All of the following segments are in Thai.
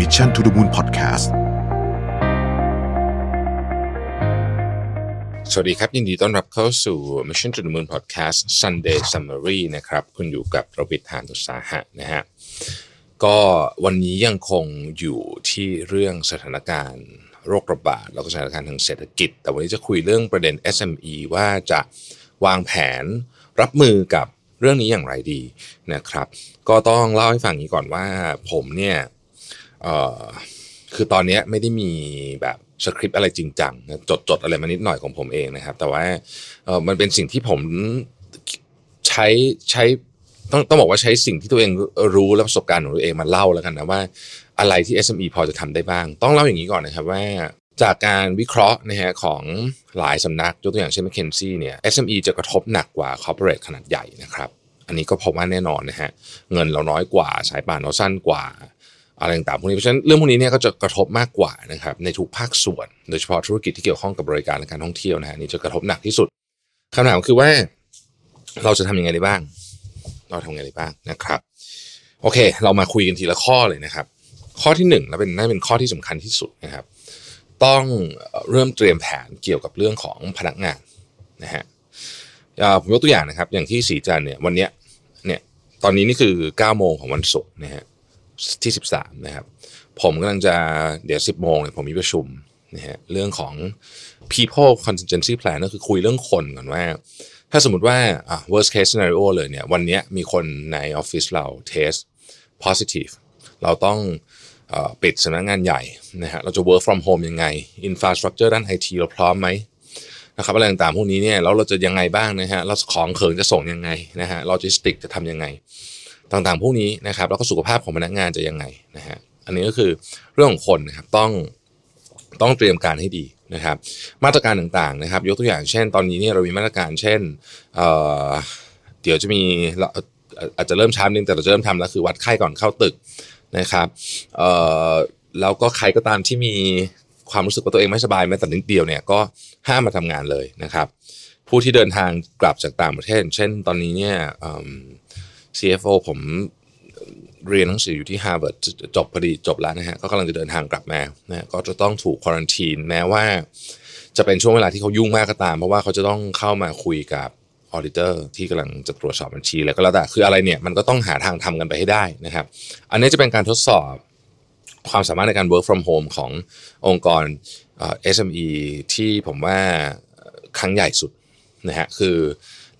Mission to the Moon Podcast สวัสดีครับ ยินดีต้อนรับเข้าสู่ Mission to the Moon Podcast Sunday Summary นะครับ คุณอยู่กับประวิทยานุสาหะนะฮะก็วันนี้ยังคงอยู่ที่เรื่องสถานการณ์โรคระบาดแล้วก็สถานการณ์ทางเศรษฐกิจ แต่วันนี้จะคุยเรื่องประเด็น SME ว่าจะวางแผนรับมือกับเรื่องนี้อย่างไรดีนะครับ ก็ต้องเล่าให้ฟังนี้ก่อนว่าผมเนี่ย คือตอนนี้ไม่ได้มีแบบสคริปต์อะไรจริงจังจดจดอะไรมานิดหน่อยของผมเองนะครับ แต่ว่ามันเป็นสิ่งที่ผมใช้ใช้ต้องต้องบอกว่าใช้สิ่งที่ตัวเองรู้และประสบการณ์ของตัวเองมาเล่าแล้วกันนะว่าอะไรที่ SME พอจะทำได้บ้าง ต้องเล่าอย่างนี้ก่อนนะครับว่าจากการวิเคราะห์นะฮะของหลายสำนักยกตัวอย่างเช่น McKinsey เนี่ย SME จะกระทบหนักกว่า corporate ขนาดใหญ่นะครับ อันนี้ก็พบว่าแน่นอนนะฮะเงินเราน้อยกว่าสายป่านเราสั้นกว่า อะไรต่างๆพวกนี้เพราะฉะนั้นเรื่องพวกนี้เนี่ยก็จะกระทบมากกว่านะครับในทุกภาคส่วน โดยเฉพาะธุรกิจที่เกี่ยวข้องกับบริการและการท่องเที่ยวนะฮะนี่จะกระทบหนักที่สุดคำถามคือว่าเราจะทำยังไงได้บ้าง เราทำยังไงได้บ้างนะครับ โอเค เรามาคุยกันทีละข้อเลยนะครับ ข้อที่หนึ่งและเป็นน่าเป็นข้อที่สำคัญที่สุดนะครับ ต้องเริ่มเตรียมแผนเกี่ยวกับเรื่องของพนักงานนะฮะผมยกตัวอย่างนะครับ อย่างที่สีจันเนี่ยวันเนี้ยเนี่ยตอนนี้นี่คือ9โมงของวันศุกร์นะฮะ ที่ 13 นะครับ ผมกำลังจะเดี๋ยว 10 โมงเนี่ยผมมีประชุมนะฮะเรื่องของ people contingency plan ก็คือคุยเรื่องคนก่อนว่า ถ้าสมมติว่า worst case scenario เลยเนี่ย วันนี้มีคนในออฟฟิศเรา test positive เราต้องอปิดสำนักงานใหญ่นะฮะเราจะ work from home ยังไง infrastructure ด้าน IT เราพร้อมไหมนะครับอะไรต่างๆพวกนี้เนี่ยแล้วเราจะยังไงบ้างนะฮะเราของเขิงจะส่งยังไงนะฮะโลจิสติกจะทำยังไง ต่างๆ พวกนี้นะครับ แล้วก็สุขภาพของพนักงานจะยังไงนะฮะอันนี้ก็คือเรื่องของคนนะครับต้องต้องเตรียมการให้ดีนะครับ มาตรการต่างๆนะครับ ยกตัวอย่างเช่น ตอนนี้เนี่ยเรามีมาตรการเช่นเเดี๋ยวจะมีอาจจะเริ่มช้านิดนึงแต่เราจะเริ่มทำแล้วคือวัดไข้ก่อนเข้าตึกนะครับแล้วก็ใครก็ตามที่มีความรู้สึกว่าตัวเองไม่สบายแม้แต่นิดเดียวเนี่ยก็ห้ามมาทำงานเลยนะครับ ผู้ที่เดินทางกลับจากต่างประเทศ เช่น ตอนนี้เนี่ย CFO ผมเรียนหนังสืออยู่ที่ Harvard จบพอดีจบแล้วนะฮะก็กำลังจะเดินทางกลับมานะก็จะต้องถูกควอนทีนแม้ว่า จะเป็นช่วงเวลาที่เขายุ่งมากก็ตาม เพราะว่าเขาจะต้องเข้ามาคุยกับออเดเตอร์ที่กำลังจะตรวจสอบบัญชีแล้วก็แล้วแต่คืออะไรเนี่ยมันก็ต้องหาทางทำกันไปให้ได้นะครับ อันนี้จะเป็นการทดสอบความสามารถในการ work from home ขององค์กรเอ่อ SME ที่ผมว่าครั้งใหญ่สุดนะฮะคือ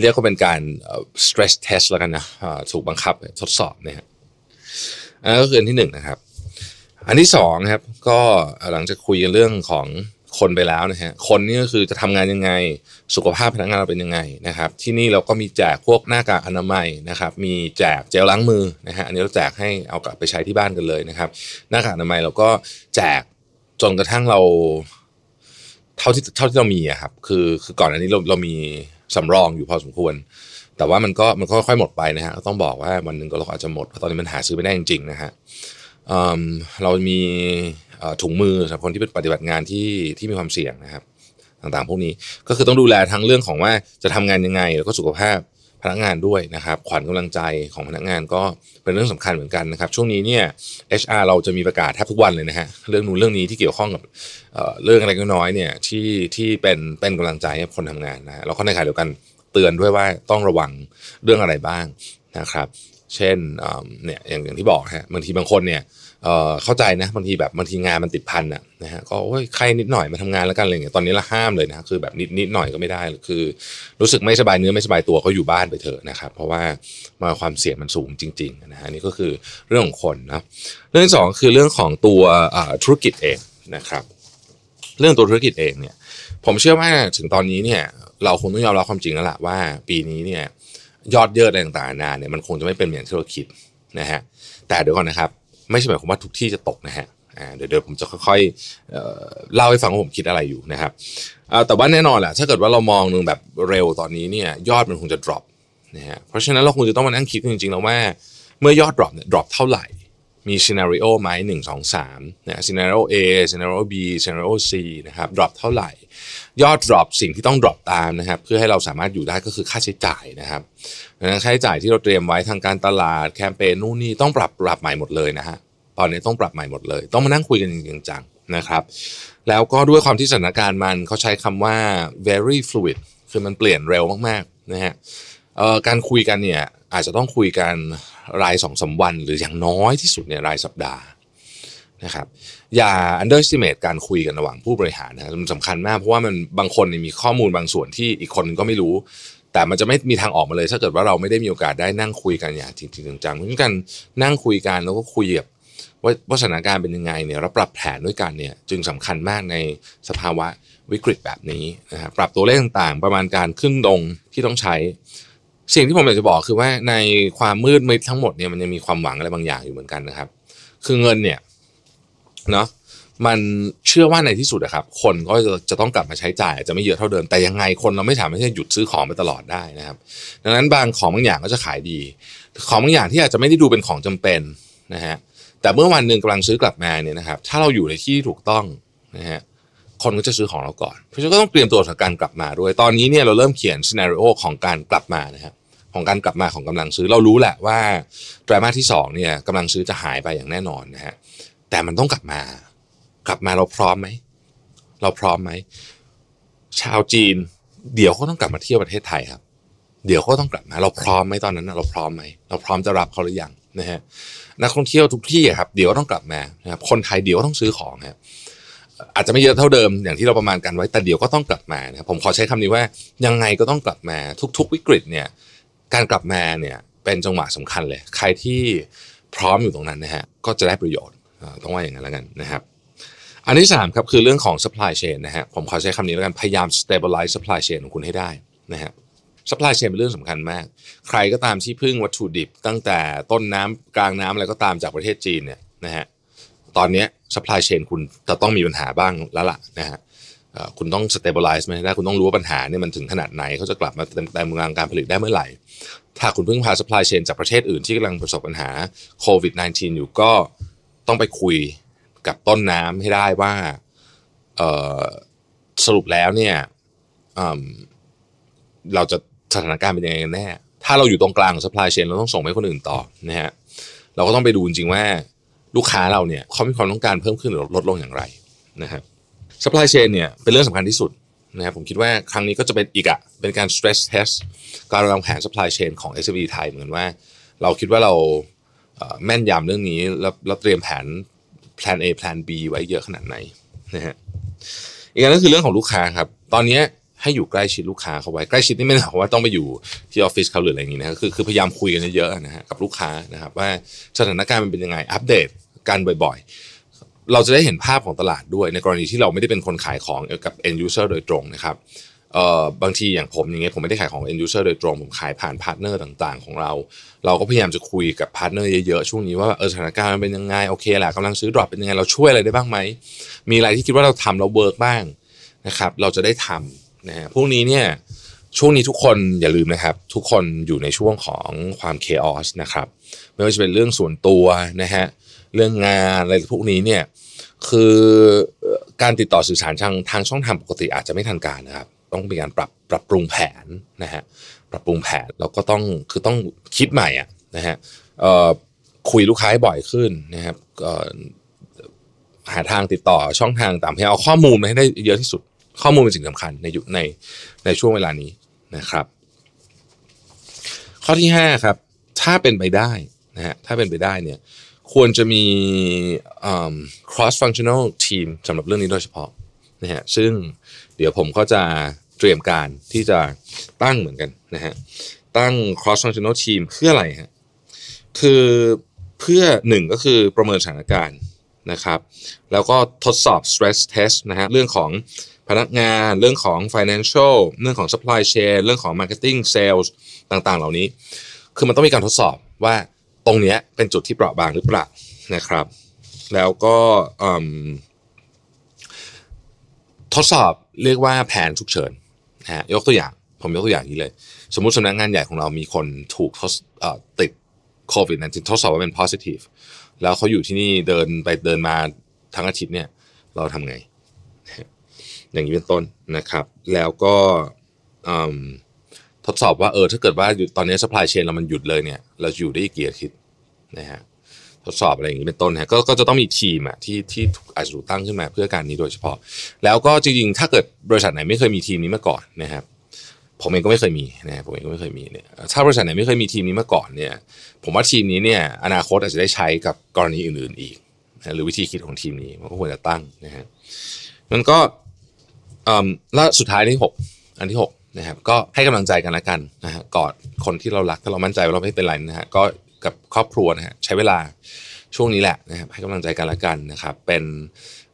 เรียกว่าเป็นการ stress test แล้วกันนะถูกบังคับทดสอบนะฮะอันนั้นก็คืออันที่หนึ่งนะครับ อันที่สองครับ ก็หลังจากคุยกันเรื่องของคนไปแล้วนะฮะคนนี่ก็คือจะทำงานยังไง สุขภาพพนักงานเราเป็นยังไงนะครับ ที่นี่เราก็มีแจกพวกหน้ากากอนามัยนะครับ มีแจกเจลล้างมือนะฮะอันนี้เราแจกให้เอากลับไปใช้ที่บ้านกันเลยนะครับ หน้ากากอนามัยเราก็แจกจนกระทั่งเรา เท่าที่เท่าที่เรามีอะครับ คือคือก่อนอันนี้เราเรามี สำรองอยู่พอสมควร แต่ว่ามันก็มันค่อยๆหมดไปนะฮะต้องบอกว่าวันหนึ่งก็เราอาจจะหมดเพราะตอนนี้มันหาซื้อไม่ได้จริงๆนะฮะเเรามีถุงมือสำหรับคนที่เป็นปฏิบัติงานที่ที่มีความเสี่ยงนะครับ ต่างๆ พวกนี้ก็คือต้องดูแลทั้งเรื่องของว่าจะทำงานยังไง แล้วก็สุขภาพ นักงานด้วยนะครับขวัญกำลังใจของพนักงานก็เป็นเรื่องสำคัญเหมือนกันนะครับช่วงนี้เนี่ย HR เราจะมีประกาศแทบทุกวันเลยนะฮะเรื่องนู้นเรื่องนี้ที่เกี่ยวข้องกับเเรื่องอะไรก็น้อยเนี่ยที่ที่เป็นเป็นกำลังใจให้คนทำงานนะฮะแล้วก็ในขณะเดียวกันเตือนด้วยว่าต้องระวังเรื่องอะไรบ้างนะครับ เช่นเนี่ยอย่างอย่างที่บอกฮะบางทีบางคนเนี่ยเข้าใจนะบางทีแบบบางทีงานมันติดพันอะนะฮะก็โอ้ยใครนิดหน่อยมาทำงานแล้วกันอะไรเงี้ยตอนนี้ละห้ามเลยนะคือแบบนิดนิดหน่อยก็ไม่ได้คือ รู้สึกไม่สบายเนื้อไม่สบายตัวก็อยู่บ้านไปเถอะนะครับ เพราะว่ามาความเสี่ยงมันสูงจริงๆนะฮะนี่ก็คือเรื่องของคนนะเรื่องสองคือเรื่องของตัวธุรกิจเองนะครับ เรื่องตัวธุรกิจเองเนี่ย ผมเชื่อว่าถึงตอนนี้เนี่ย เราคงต้องยอมรับความจริงแล้วล่ะว่า ปีนี้เนี่ย ยอดเยอะอะไรต่างๆนานาเนี่ยมันคงจะไม่เป็นอย่างที่เราคิดนะฮะแต่เดี๋ยวก่อนนะครับ ไม่ใช่หมายความว่าทุกที่จะตกนะฮะเดี๋ยวเดี๋ยวผมจะค่อยๆเล่าให้ฟังว่าผมคิดอะไรอยู่นะครับแต่ว่าแน่นอนแหละถ้าเกิดว่าเรามองหนึ่งแบบเร็วตอนนี้เนี่ยยอดมันคงจะ drop นะฮะเพราะฉะนั้นเราคงจะต้องมานั่งคิดจริงๆแล้วว่าเมื่อยอด drop เนี่ย drop เท่าไหร่ มี scenario ไหมหนึ่งสองสามนะ scenario A scenario B scenario C นะครับ drop เท่าไหร่ ยอด drop สิ่งที่ต้อง drop ตามนะครับ เพื่อให้เราสามารถอยู่ได้ก็คือค่าใช้จ่ายนะครับดังนั้นค่าใช้จ่ายที่เราเตรียมไว้ทางการตลาดแคมเปญนู่นนี่ต้องปรับปรับใหม่หมดเลยนะฮะตอนนี้ต้องปรับใหม่หมดเลย ต้องมานั่งคุยกันจริงจังนะครับ แล้วก็ด้วยความที่สถานการณ์มันเขาใช้คำว่า very fluid คือมันเปลี่ยนเร็วมากๆนะฮะ การคุยกันเนี่ยอาจจะต้องคุยกันรายสองสาวัน หรืออย่างน้อยที่สุดเนี่ยรายสัปดาห์นะครับอย่า underestimate การคุยกันระหว่างผู้บริหารนะมันสำคัญมากเพราะว่ามันบางคนมีข้อมูลบางส่วนที่อีกคนก็ไม่รู้ แต่มันจะไม่มีทางออกมาเลย ถ้าเกิดว่าเราไม่ได้มีโอกาสได้นั่งคุยกันอย่างจริงจังๆเพราะฉะนั้นการนั่งคุยกันแล้วก็คุยแบบว่าว่าสถานการณ์เป็นยังไงเนี่ยเราปรับแผนด้วยกันเนี่ยจึงสำคัญมากในสภาวะวิกฤตแบบนี้นะครับปรับตัวเลขต่างๆ ประมาณการขึ้นลงที่ต้องใช้ สิ่งที่ผมอยากจะบอกคือว่าในความมืดมิดทั้งหมดเนี่ยมันยังมีความหวังอะไรบางอย่างอยู่เหมือนกันนะครับ คือเงินเนี่ยเนาะมันเชื่อว่าในที่สุดอะครับ คนก็จะจะต้องกลับมาใช้จ่ายอาจจะไม่เยอะเท่าเดิมแต่ยังไงคนเราไม่สามารถที่จะหยุดซื้อของไปตลอดได้นะครับ ดังนั้นบางของบางอย่างก็จะขายดี ของบางอย่างที่อาจจะไม่ได้ดูเป็นของจำเป็นนะฮะแต่เมื่อวันหนึ่งกำลังซื้อกลับมาเนี่ยนะครับ ถ้าเราอยู่ในที่ถูกต้องนะฮะ คนก็จะซื้อของเราก่อน เพราะฉะนั้นก็ต้องเตรียมตัวสำหรับการกลับมาด้วย ตอนนี้เนี่ยเราเริ่มเขียนซีนารีโอของการกลับมานะครับของการกลับมาของกำลังซื้อเรารู้แหละว่าไตรมาสที่สองเนี่ยกำลังซื้อจะหายไปอย่างแน่นอนนะฮะแต่มันต้องกลับมา กลับมาเราพร้อมไหมเราพร้อมไหมชาวจีน เดี๋ยวเขาต้องกลับมาเที่ยวประเทศไทยครับ เดี๋ยวเขาต้องกลับมาเราพร้อมไหมตอนนั้นเราพร้อมไหมเราพร้อมจะรับเขาหรือยังนะฮะนักท่องเที่ยวทุกที่ครับ เดี๋ยวต้องกลับมานะครับคนไทยเดี๋ยวต้องซื้อของครับ อาจจะไม่เยอะเท่าเดิมอย่างที่เราประมาณกันไว้แต่เดี๋ยวก็ต้องกลับมานะครับผมขอใช้คำนี้ว่ายังไงก็ต้องกลับมาทุก ๆ วิกฤตเนี่ยการกลับมาเนี่ยเป็นจังหวะสำคัญเลย ใครที่พร้อมอยู่ตรงนั้นนะฮะก็จะได้ประโยชน์ต้องว่าอย่างนั้นแล้วกันนะครับอันที่3ครับคือเรื่องของ supply chain นะฮะผมขอใช้คำนี้แล้วกันพยายาม stabilize supply chain ของคุณให้ได้นะฮะ supply chain เป็นเรื่องสำคัญมาก ใครก็ตามที่พึ่งวัตถุดิบ ตั้งแต่ต้นน้ำกลางน้ำอะไรก็ตามจากประเทศจีนเนี่ยนะฮะตอนนี้ supply chain คุณจะต้องมีปัญหาบ้างแล้วล่ะนะฮะคุณต้อง stabilize มันให้ได้คุณต้องรู้ว่าปัญหาเนี่ยมันถึงขนาดไหนเขาจะกลับมาเต็มเต็มงการผลิตได้เมื่อไหร่ ถ้าคุณเพึ่งพา supply chain จากประเทศอื่นที่กำลังประสบปัญหาโควิด -19 อยู่ก็ต้องไปคุยกับต้นน้ำให้ได้ว่าสรุปแล้วเนี่ยเราจะสถานการณ์เป็นยังไงกันแน่ ถ้าเราอยู่ตรงกลางของ supply chain เราต้องส่งให้คนอื่นต่อนะฮะเราก็ต้องไปดูจริงว่า ลูกค้าเราเนี่ยเขามีความต้องการเพิ่มขึ้นหรือลดลงอย่างไรนะครับ supply chain เนี่ยเป็นเรื่องสำคัญที่สุดนะครับผมคิดว่าครั้งนี้ก็จะเป็นอีกอะเป็นการ stress test การวางแผน supply chain ของ s อ b ไทยเหมือนว่า เราคิดว่าเราแม่นยำเรื่องนี้แล้วเราเตรียมแผน plan A plan B ไว้เยอะขนาดไหนนะฮะอีกอันนึงคือเรื่องของลูกค้าครับ ตอนนี้ให้อยู่ใกล้ชิดลูกค้าเขาไว้ใกล้ชิดนี่ไม่ได้หมายว่าต้องไปอยู่ที่ออฟฟิศเขาหรืออะไรอย่างนี้นะคือคือพยายามคุยกันเยอะๆนะฮะกับลูกค้านะครับว่าสถานการณ์มันเป็นยังไงอัปเดต กันบ่อยๆ เราจะได้เห็นภาพของตลาดด้วย ในกรณีที่เราไม่ได้เป็นคนขายของกับ end user โดยตรงนะครับเอ่อบางทีอย่างผมอย่างเงี้ยผมไม่ได้ขายของ end user โดยตรง ผมขายผ่าน partner ต่างๆ ของเรา เราก็พยายามจะคุยกับ partner เยอะๆ ช่วงนี้ว่าเออสถานการณ์มันเป็นยังไง โอเคแหละกำลังซื้อ drop เป็นยังไง เราช่วยอะไรได้บ้างไหม มีอะไรที่คิดว่าเราทำเรา work บ้างนะครับเราจะได้ทำนะฮะพวกนี้เนี่ยช่วงนี้ทุกคนอย่าลืมนะครับ ทุกคนอยู่ในช่วงของความ chaos นะครับไม่ว่าจะเป็นเรื่องส่วนตัวนะฮะ เรื่องงานอะไรพวกนี้เนี่ยคือการติดต่อสื่อสารทางทางช่องทางปกติอาจจะไม่ทันการนะครับ ต้องมีการปรับปรับปรุงแผนนะฮะปรับปรุงแผนแล้วก็ต้องคือต้องคิดใหม่อะนะฮะคุยลูกค้าให้บ่อยขึ้นนะครับหาทางติดต่อช่องทางต่างพยายามเอาข้อมูลมาให้ได้เยอะที่สุด ข้อมูลเป็นสิ่งสำคัญในยุคในในช่วงเวลานี้นะครับ ข้อที่5ครับถ้าเป็นไปได้นะฮะถ้าเป็นไปได้เนี่ย ควรจะมี cross functional team สำหรับเรื่องนี้โดยเฉพาะนะฮะซึ่งเดี๋ยวผมก็จะเตรียมการที่จะตั้งเหมือนกันนะฮะตั้ง cross functional team เพื่ออะไรฮะคือเพื่อหนึ่งก็คือประเมินสถานการณ์นะครับ แล้วก็ทดสอบ stress test นะฮะเรื่องของพนักงานเรื่องของ financial เรื่องของ supply chain เรื่องของ marketing sales ต่างๆ เหล่านี้ คือมันต้องมีการทดสอบว่า ตรงนี้เป็นจุดที่เปราะบางหรือเปล่านะครับ แล้วก็ทดสอบเรียกว่าแผนฉุกเฉินนะฮะยกตัวอย่าง ผมยกตัวอย่างนี้เลย สมมุติสำนักงานใหญ่ของเรามีคนถูกทดติดโควิด19ทดสอบว่าเป็น positive แล้วเขาอยู่ที่นี่เดินไปเดินมาทั้งอาทิตย์เนี่ยเราทำไง อย่างนี้เป็นต้นนะครับ แล้วก็ ทดสอบว่าเออถ้าเกิดว่าตอนนี้ supply chain เรามันหยุดเลยเนี่ย เราอยู่ได้กี่อาทิตย์นะฮะทดสอบอะไรอย่างนี้เป็นต้นนะก็ก็จะต้องมีทีมอะที่ที่อาจจะถูกตั้งขึ้นมาเพื่อการนี้โดยเฉพาะ แล้วก็จริงๆ ถ้าเกิดบริษัทไหนไม่เคยมีทีมนี้มาก่อนนะครับผมเองก็ไม่เคยมีนะผมเองก็ไม่เคยมีเนี่ยถ้าบริษัทไหนไม่เคยมีทีมนี้มาก่อนเนี่ย ผมว่าทีมนี้เนี่ยอนาคตอาจจะได้ใช้กับกรณีอื่นๆอีกนะหรือวิธีคิดของทีมนี้มันก็ควรจะตั้งนะฮะมันก็อ่าแล้วสุดท้ายที่หกอันที่หก นะครับก็ให้กำลังใจกันละกันนะฮะกอดคนที่เรารักถ้าเรามั่นใจว่าเราไม่เป็นไรนะฮะก็กับครอบครัวนะฮะใช้เวลาช่วงนี้แหละนะครับให้กำลังใจกันละกันนะครับเป็น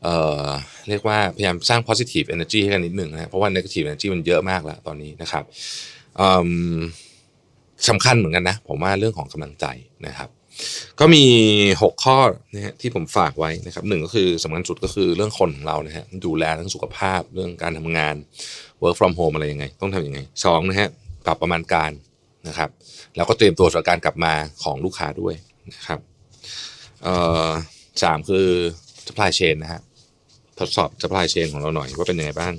เอ่อเรียกว่าพยายามสร้าง positive energy ให้กันนิดหนึ่งนะเพราะว่า negative energy มันเยอะมากแล้วตอนนี้นะครับสำคัญเหมือนกันนะผมว่าเรื่องของกำลังใจนะครับ ก็มี 6 ข้อนะฮะที่ผมฝากไว้นะครับหนึ่งก็คือสำคัญสุดก็คือเรื่องคนของเรานะฮะดูแลทั้งสุขภาพเรื่องการทำงาน work from home อะไรยังไง ต้องทำยังไงสองนะฮะปรับประมาณการนะครับ แล้วก็เตรียมตัวสำหรับการกลับมาของลูกค้าด้วยนะครับสามคือ supply chain นะฮะทดสอบ supply chain ของเราหน่อยว่าเป็นยังไงบ้าง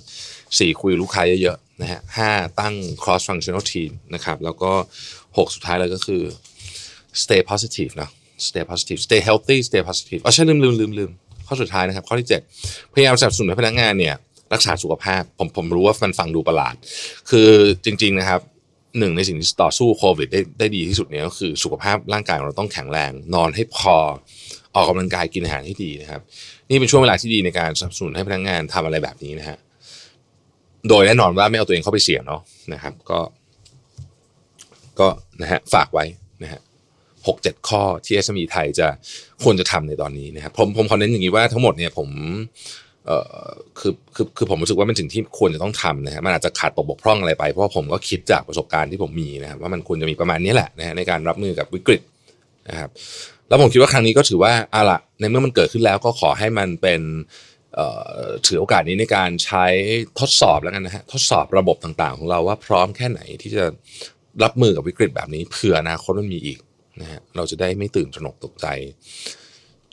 สี่คุยลูกค้าเยอะๆนะฮะห้าตั้ง cross functional team นะครับ แล้วก็หกสุดท้ายเลยก็คือ stay positive นะ stay positive stay healthy stay positive อ๋อใช่ลืมลืมลืมลืมข้อสุดท้ายนะครับ ข้อที่ 7 พยายามสนับสนุนให้พนักงานเนี่ย รักษาสุขภาพ ผมผมรู้ว่ามันฟังดูประหลาด คือจริง ๆนะครับหนึ่งในสิ่งที่ต่อสู้โควิดได้ได้ดีที่สุดเนี่ยก็คือสุขภาพร่างกายของเราต้องแข็งแรง นอนให้พอออกกำลังกายกินอาหารให้ดีนะครับ นี่เป็นช่วงเวลาที่ดีในการสนับสนุนให้พนักงานทำอะไรแบบนี้นะฮะโดยแน่นอนว่าไม่เอาตัวเองเข้าไปเสี่ยงเนาะนะครับ ก็ ก็นะฮะฝากไว้นะฮะหกเจ็ดข้อที่ SME ไทยจะควรจะทำในตอนนี้นะครับผมผมขอเน้นอย่างนี้ว่าทั้งหมดเนี่ยผม เอ่อคือคือคือผมรู้สึกว่าเป็นสิ่งที่ควรจะต้องทำนะฮะมันอาจจะขาดตกบกพร่องอะไรไป เพราะผมก็คิดจากประสบการณ์ที่ผมมีนะครับว่ามันควรจะมีประมาณนี้แหละนะฮะในการรับมือกับวิกฤตนะครับแล้วผมคิดว่าครั้งนี้ก็ถือว่าอะละในเมื่อมันเกิดขึ้นแล้วก็ขอให้มันเป็นถือโอกาสนี้ในการใช้ทดสอบแล้วกันนะฮะทดสอบระบบต่างๆ ของเราว่าพร้อมแค่ไหนที่จะรับมือกับวิกฤตแบบนี้เผื่ออนาคตมันมีอีกนะฮะเราจะได้ไม่ตื่นตระหนกตกใจ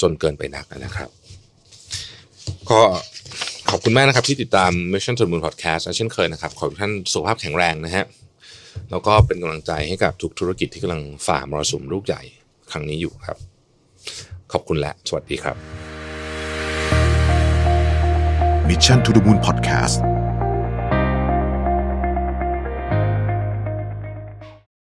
จนเกินไปนักนะครับ ก็ขอบคุณมากนะครับที่ติดตาม Mission to the Moon Podcast เช่นเคยนะครับ ขอให้ทุกท่านสุขภาพแข็งแรงนะฮะแล้วก็เป็นกำลังใจให้กับทุกธุรกิจที่กำลังฝ่ามรสุมลูกใหญ่ครั้งนี้อยู่ครับ ขอบคุณและ สวัสดีครับ Mission to the Moon Podcast